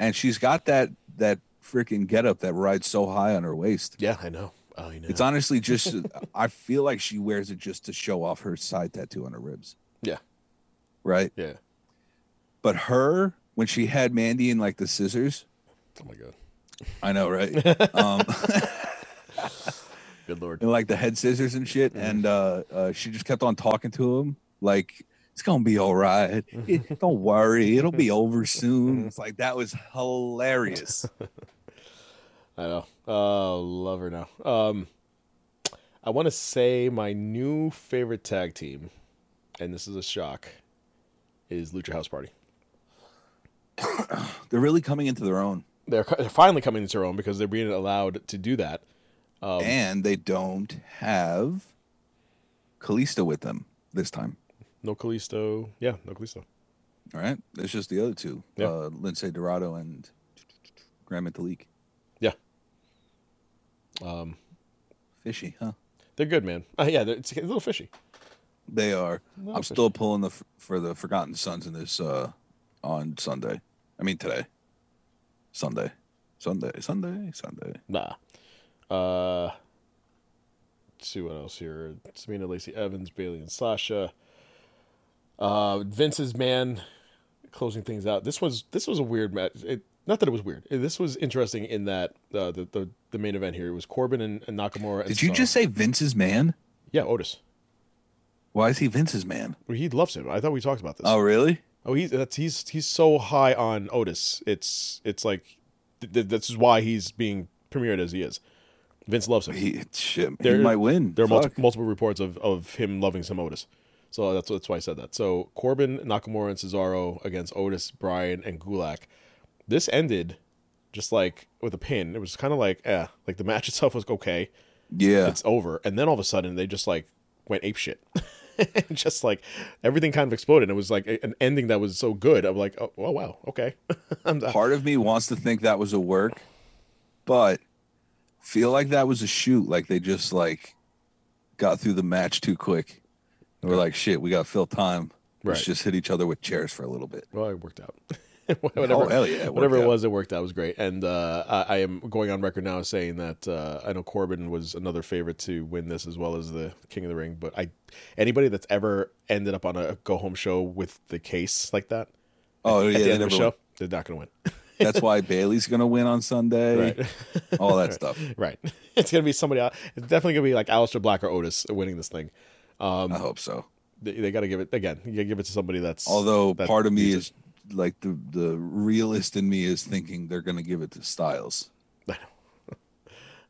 And she's got that that freaking getup that rides so high on her waist. Yeah, I know. I know. It's honestly just I feel like she wears it just to show off her side tattoo on her ribs, yeah, right? yeah. But her when she had Mandy in like the scissors, Oh my god. I know, right? um, Good lord. and like the head scissors and shit, and uh, uh, she just kept on talking to him like. It's gonna be all right. It- don't worry, it'll be over soon. It's like that was hilarious. I know. Oh, love her now. Um, I want to say my new favorite tag team, and this is a shock, is Lucha House Party. They're really coming into their own. They're, they're finally coming into their own because they're being allowed to do that. Um, and they don't have Kalisto with them this time. No Kalisto. Yeah, no Kalisto. All right, it's just the other two, Yeah. uh, Lince Dorado and Gran Metalik. Yeah. Um, Fishy, huh? they're good, man. Uh, yeah, it's a little fishy. They are. I'm fishy. still pulling the for the Forgotten Sons in this uh, on Sunday. I mean today. Sunday, Sunday, Sunday, Sunday. Nah. Uh, let's see what else here. Tamina, Lacey Evans, Bayley, and Sasha. Uh, Vince's man closing things out. This was this was a weird match. It, not that it was weird. This was interesting in that uh, the, the the main event here it was Corbin and, and Nakamura. And Did you just say Vince's man? yeah Otis? Why is he Vince's man? Well, he loves him. I thought we talked about this. Oh, really? Oh, he's that's he's he's so high on Otis. It's it's like th- th- this is why he's being premiered as he is. Vince loves him. He shit. There- he might win. There are Fuck. multiple, multiple reports of, of him loving some Otis. So that's that's why I said that. So Corbin, Nakamura, and Cesaro against Otis, Bryan, and Gulak. This ended just like with a pin. It was kind of like, eh, like the match itself was okay. Yeah. It's over, and then all of a sudden they just like went ape shit. just like everything kind of exploded. It was like an ending that was so good. I'm like, oh, oh wow, okay. Part of me wants to think that was a work, but feel like that was a shoot. Like they just like got through the match too quick. And we're like, shit, we got to fill time. Let's Right. just hit each other with chairs for a little bit. Well, it worked out. whatever, Oh, hell yeah, it whatever it out. was, it worked out. It was great. And uh, I, I am going on record now saying that uh, I know Corbin was another favorite to win this as well as the King of the Ring. But I, anybody that's ever ended up on a go home show with the case like that, Oh at yeah, the they end of the show, they're not going to win. That's why Bayley's gonna win on Sunday. Right. All that stuff. right. It's going to be somebody else. It's definitely going to be like Aleister Black or Otis winning this thing. Um, I hope so. They, they got to give it again. You got to give it to somebody that's. Although that part of me is like the the realist in me is thinking they're gonna give it to Styles. it.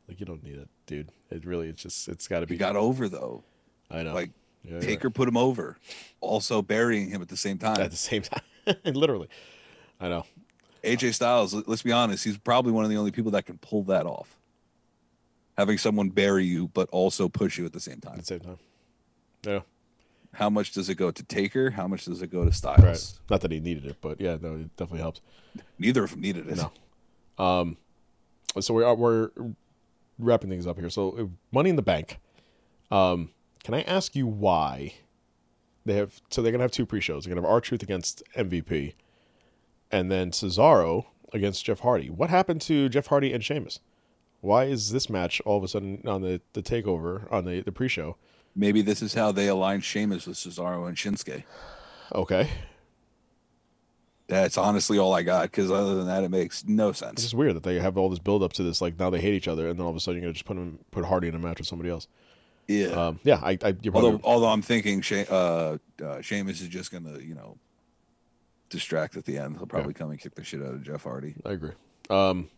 like you don't need it, dude. It really, it's just, it's got to be. He got over though. I know. Like Yeah, Taker put him over, also burying him at the same time. At the same time, literally. I know. AJ Styles, let- let's be honest, he's probably one of the only people that can pull that off. Having someone bury you, but also push you at the same time. At the same time. Yeah. How much does it go to Taker? How much does it go to Styles? Right. Not that he needed it, but yeah, no, it definitely helps. Neither of them needed it. No. Um, so we are we're wrapping things up here. So uh, Money in the Bank. Um, can I ask you why they have? So they're gonna have two pre-shows. They're gonna have R-Truth against MVP, and then Cesaro against Jeff Hardy. What happened to Jeff Hardy and Sheamus? Why is this match all of a sudden on the, the takeover on the, the pre-show? Maybe this is how they align Sheamus with Cesaro and Shinsuke. Okay, That's honestly all I got because other than that, it makes no it's sense. just weird that they have all this build up to this. Like now they hate each other, and then all of a sudden you're gonna just put him put Hardy in a match with somebody else. Yeah. Um, yeah, I, I you're probably although, although I'm thinking she- uh, uh, Sheamus is just gonna, you know, distract at the end. He'll probably come and kick the shit out of Jeff Hardy. I agree. Um,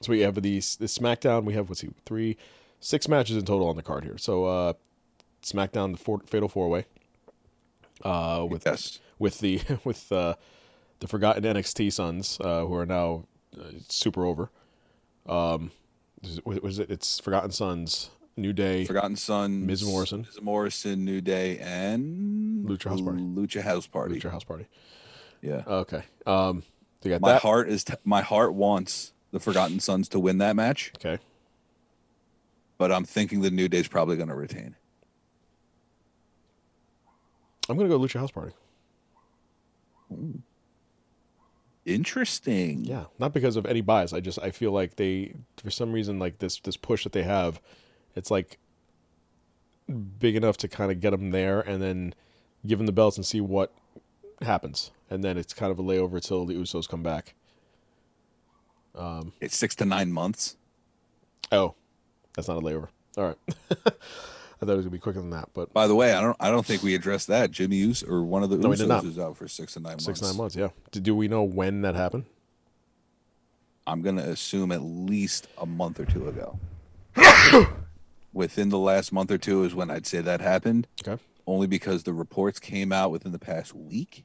so we have these the SmackDown. We have what's he three, six matches in total on the card here. So uh, SmackDown the four, Fatal Four Way. Uh, with Yes. with the with uh, the forgotten NXT Sons uh, who are now uh, super over. Um, was it? It's Forgotten Sons, New Day, Forgotten Sons, Miz Morrison. Miz Morrison, New Day, and Lucha House Party. Lucha House Party. Lucha House Party. Yeah. Okay. Um, so my that. heart is t- my heart wants the Forgotten Sons to win that match, Okay. but I'm thinking the New Day's probably going to retain. I'm gonna go Lucha House Party. Interesting. Yeah, not because of any bias. I just I feel like they for some reason like this this push that they have, it's like big enough to kind of get them there and then give them the belts and see what happens, and then it's kind of a layover till the Usos come back. Um, It's six to nine months. Oh, that's not a layover. All right, I thought it was gonna be quicker than that, but By the way, I don't I don't think we addressed that. Jimmy Uso or one of the No, Usos is out for six to nine months. six nine months. Yeah. Do, do we know when that happened? I'm going to assume at least a month or two ago. Within the last month or two is when I'd say that happened. Okay. only because the reports came out within the past week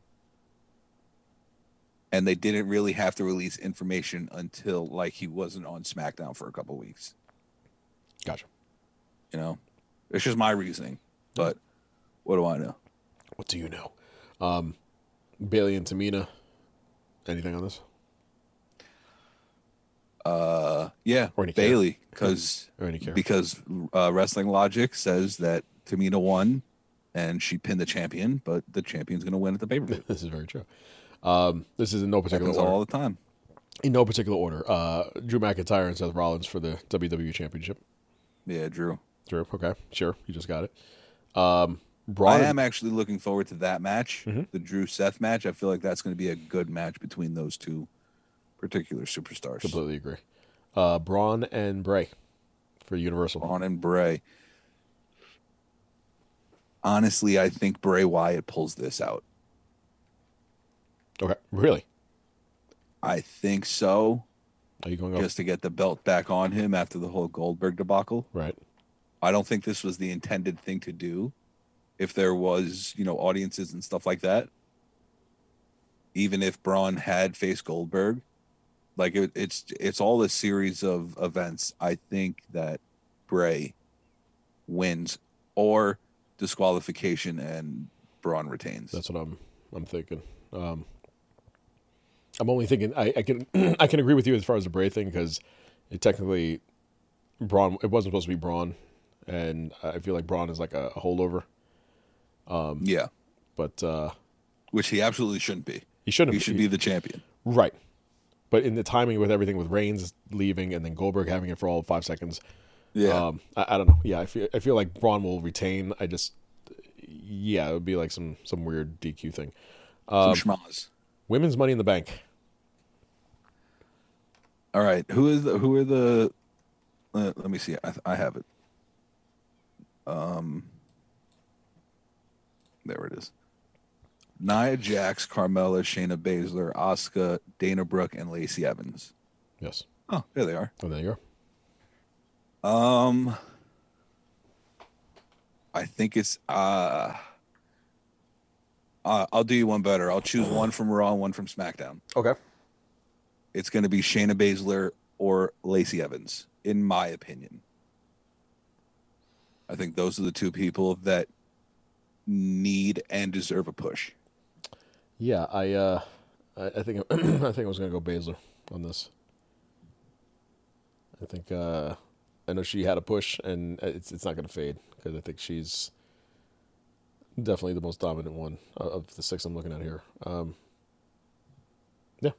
and they didn't really have to release information until like he wasn't on smackdown for a couple weeks Gotcha. you know it's just my reasoning but what do i know What do you know? Um, Bayley and Tamina. Anything on this? uh yeah Or any Bayley because Or any care? because uh, wrestling logic says that tamina won and she pinned the champion but the champion's going to win at the pay-per-view This is very true. Um, this is in no particular order. all the time In no particular order. Uh, Drew McIntyre and Seth Rollins for the WWE Championship. yeah drew Drew, okay, sure, you just got it. Um, Braun. I am actually looking forward to that match, Mm-hmm. the Drew Seth match. I feel like that's going to be a good match between those two particular superstars, completely agree. Uh, Braun and Bray for Universal. Braun and Bray. Honestly, I think Bray Wyatt pulls this out. Okay, really? I think so, Are you going off? just to get the belt back on him after the whole Goldberg debacle. right. I don't think this was the intended thing to do. If there was, you know, audiences and stuff like that, even if Braun had faced Goldberg, like it, it's it's all a series of events. I think that Bray wins or disqualification and Braun retains. That's what I'm. I'm thinking. Um, I'm only thinking. I, I can. I can agree with you as far as the Bray thing because it technically, Braun. It wasn't supposed to be Braun, and I feel like Braun is like a, a holdover. yeah, But uh, which he absolutely shouldn't be. he shouldn't. He should be the champion. Right. But in the timing with everything with Reigns leaving and then Goldberg having it for all five seconds, Yeah, um, I, I don't know. Yeah, I feel I feel like Braun will retain. I just, yeah, it would be like some some weird DQ thing. some schmaz. Women's Money in the Bank. All right, who is the, who are the? Uh, let me see. I, I have it. Um, there it is. Nia Jax, Carmella, Shayna Baszler, Asuka, Dana Brooke, and Lacey Evans. Yes. Oh, there they are. Oh, there you are. Um, I think it's uh, uh I'll do you one better. I'll choose one from Raw and one from SmackDown. Okay. It's going to be Shayna Baszler or Lacey Evans, in my opinion. I think those are the two people that need and deserve a push. Yeah, I uh, I, I think I think I was gonna go Baszler on this. I think uh, I know she had a push, and it's it's not gonna fade because I think she's definitely the most dominant one of- the six I'm looking at here. Um, yeah,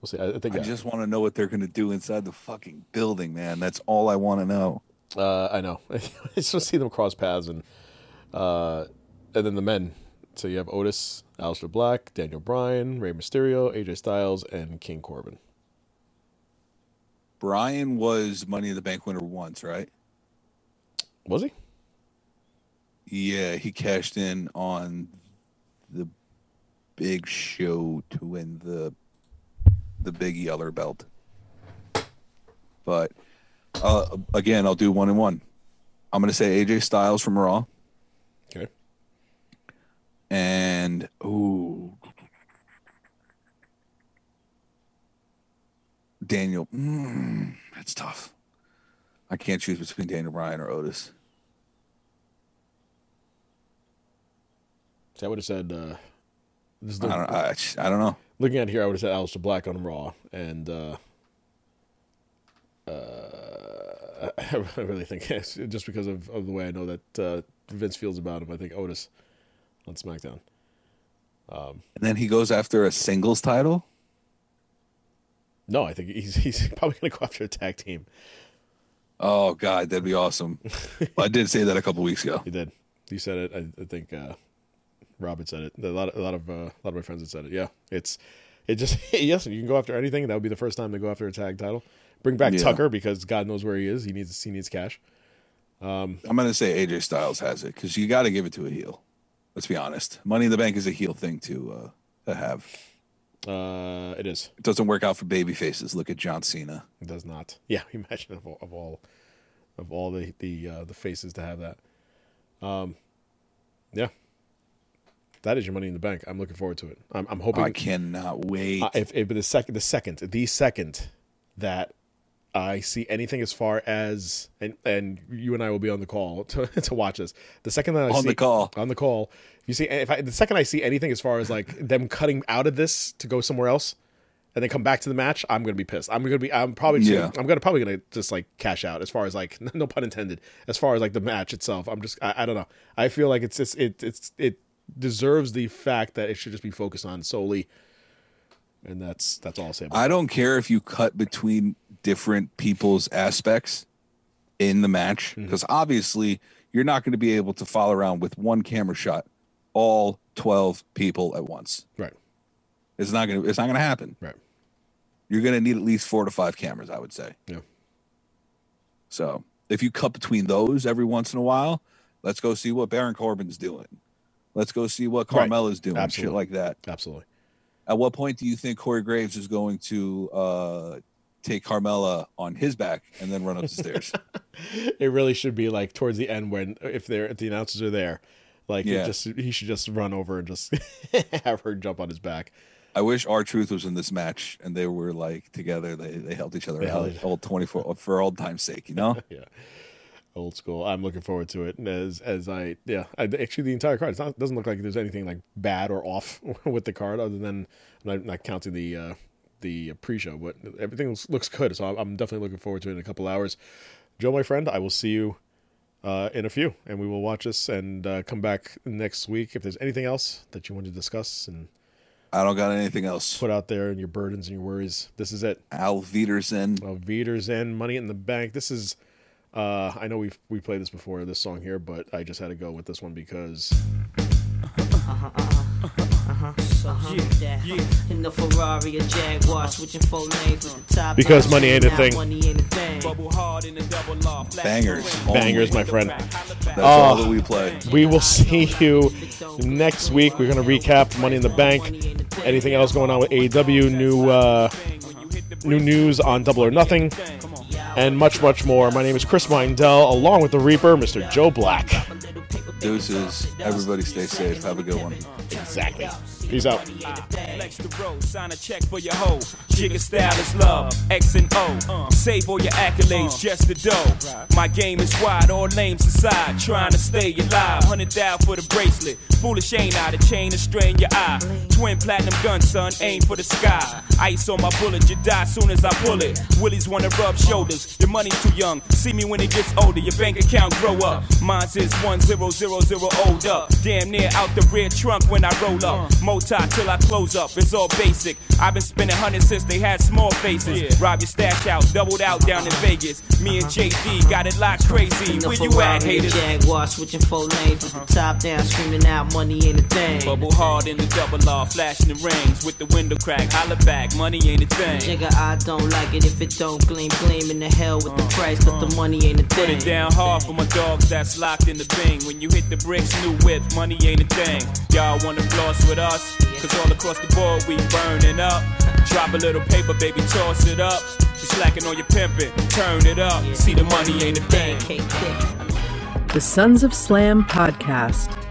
we'll see. I, I think I yeah. just want to know what they're going to do inside the fucking building, man. That's all I want to know. Uh, I know. I just want to see them cross paths and uh, and then the men. So you have Otis, Aleister Black, Daniel Bryan, Rey Mysterio, AJ Styles, and King Corbin. Bryan was Money in the Bank winner once, right? Was he? Yeah, he cashed in on the big show to win the the big yeller belt. But uh, again, I'll do one and one. I'm going to say AJ Styles from Raw Okay. and ooh Daniel. Mm, that's tough. I can't choose between Daniel Bryan or Otis. See, I would have said. Uh, this is I don't. I, I don't know. looking at here, I would have said Aleister Black on Raw, and uh, uh, I really think just because of, of the way I know that uh, Vince feels about him. I think Otis on SmackDown. And then he goes after a singles title. No, I think he's he's probably going to go after a tag team. Oh God, that'd be awesome. I did say that a couple weeks ago. He did. You said it. I, I think uh, Robert said it. A lot, a lot of, uh, a lot of my friends had said it. Yeah, it's, it just yes, you can go after anything. That would be the first time they go after a tag title. Bring back Yeah. Tucker because God knows where he is. He needs, he needs cash. I'm gonna say AJ Styles has it because you got to give it to a heel. Let's be honest. Money in the Bank is a heel thing to uh, to have. Uh, it is. It doesn't work out for baby faces. Look at John Cena. It does not. Yeah, imagine of all, of all, of all the the uh, the faces to have that. Um, yeah, that is your money in the bank. I'm looking forward to it. I'm, I'm hoping I cannot wait. Uh, if, if the second, the second, the second that I see anything as far as and and you and I will be on the call to, to watch this. The second that I On see the call. on the call, you see if I, the second I see anything as far as like them cutting out of this to go somewhere else and then come back to the match, I'm gonna be pissed. I'm gonna be. I'm probably. Just Yeah. I'm gonna probably gonna just like cash out as far as like no pun intended. As far as like the match itself, I'm just. I, I don't know. I feel like it's just it it's it deserves the fact that it should just be focused on solely. And that's that's all I'll say. About I don't care if you cut between different people's aspects in the match Mm-hmm. because obviously you're not going to be able to follow around with one camera shot all 12 people at once. Right. It's not going to it's not going to happen. Right. You're going to need at least 4 to 5 cameras, I would say. Yeah. So, if you cut between those every once in a while, let's go see what Baron Corbin's doing. Let's go see what Right. Carmella's doing, Absolutely. shit like that. Absolutely. At what point do you think Corey Graves is going to uh, take Carmella on his back and then run up the stairs? It really should be like towards the end when if they're if the announcers are there, like Yeah. just he should just run over and just have her jump on his back. I wish R-Truth was in this match and they were like together. They they helped each other They held out old twenty four for old time's sake, you know. Yeah. Old school. I'm looking forward to it. And as as I yeah, I, actually the entire card it's not, doesn't look like there's anything like bad or off with the card other than I'm not, not counting the uh the pre-show, but everything looks, looks good. So I'm, I'm definitely looking forward to it in a couple hours. Joe, my friend, I will see you uh, in a few, and we will watch this and uh, come back next week if there's anything else that you want to discuss and I don't got anything else. put out there and your burdens and your worries. This is it. Al Viderson. Well, Veter's Money in the Bank. This is, uh, I know we've we played this before this song here, but I just had to go with this one because Uh-huh. Uh-huh. Yeah, yeah. In the Ferrari or Jaguar, switching four lanes with the top. Because money ain't a thing. Money ain't a thing. Bangers. bangers, my friend. That's all that we uh, play. We will see you next week. We're gonna recap Money in the Bank. Anything else going on with AEW? New uh, new news on Double or Nothing, and much much more. My name is Chris Mindell, along with the Reaper, Mr. Joe Black. Deuces. Everybody stay safe. Have a good one. Exactly. Peace out. Flex the road, sign a check for your hoe. Jigga style is love, X and O. Save all your accolades, uh. just the dough. My game is wide, all names aside. Trying to stay alive, hundred down for the bracelet. Foolish ain't I, the chain to strain your eye. Twin platinum gun, son, aim for the sky. Ice on my bullet, you die soon as I pull it. Willies wanna rub shoulders, your money's too young. See me when it gets older, your bank account grow up. Mine's is one zero zero zero old up. Damn near out the rear trunk when I roll up. Moti till I close up, it's all basic. I've been spending hundreds since they had small faces. Rob your stash out, doubled out down in Vegas. Me and JD got it locked crazy. Where you at, haters? Jaguar, switching four lanes with the uh-huh. top down, screaming out, money ain't a thing. Bubble hard in the double R, flashing the rings with the window crack. Holla back, money ain't a thing. Nigga, I don't like it if it don't gleam, gleam in the hell with the uh, price, but the uh. money ain't a Put thing. it down hard for my dogs that's locked in the bing. When you hit the bricks, new whip, money ain't a thing. Y'all wanna floss with us? Cause all across the board we burning up. Drop a little paper, baby, toss it up. You slacking on your pimpin', turn it up. See the money ain't a thing. The Sons of Slam podcast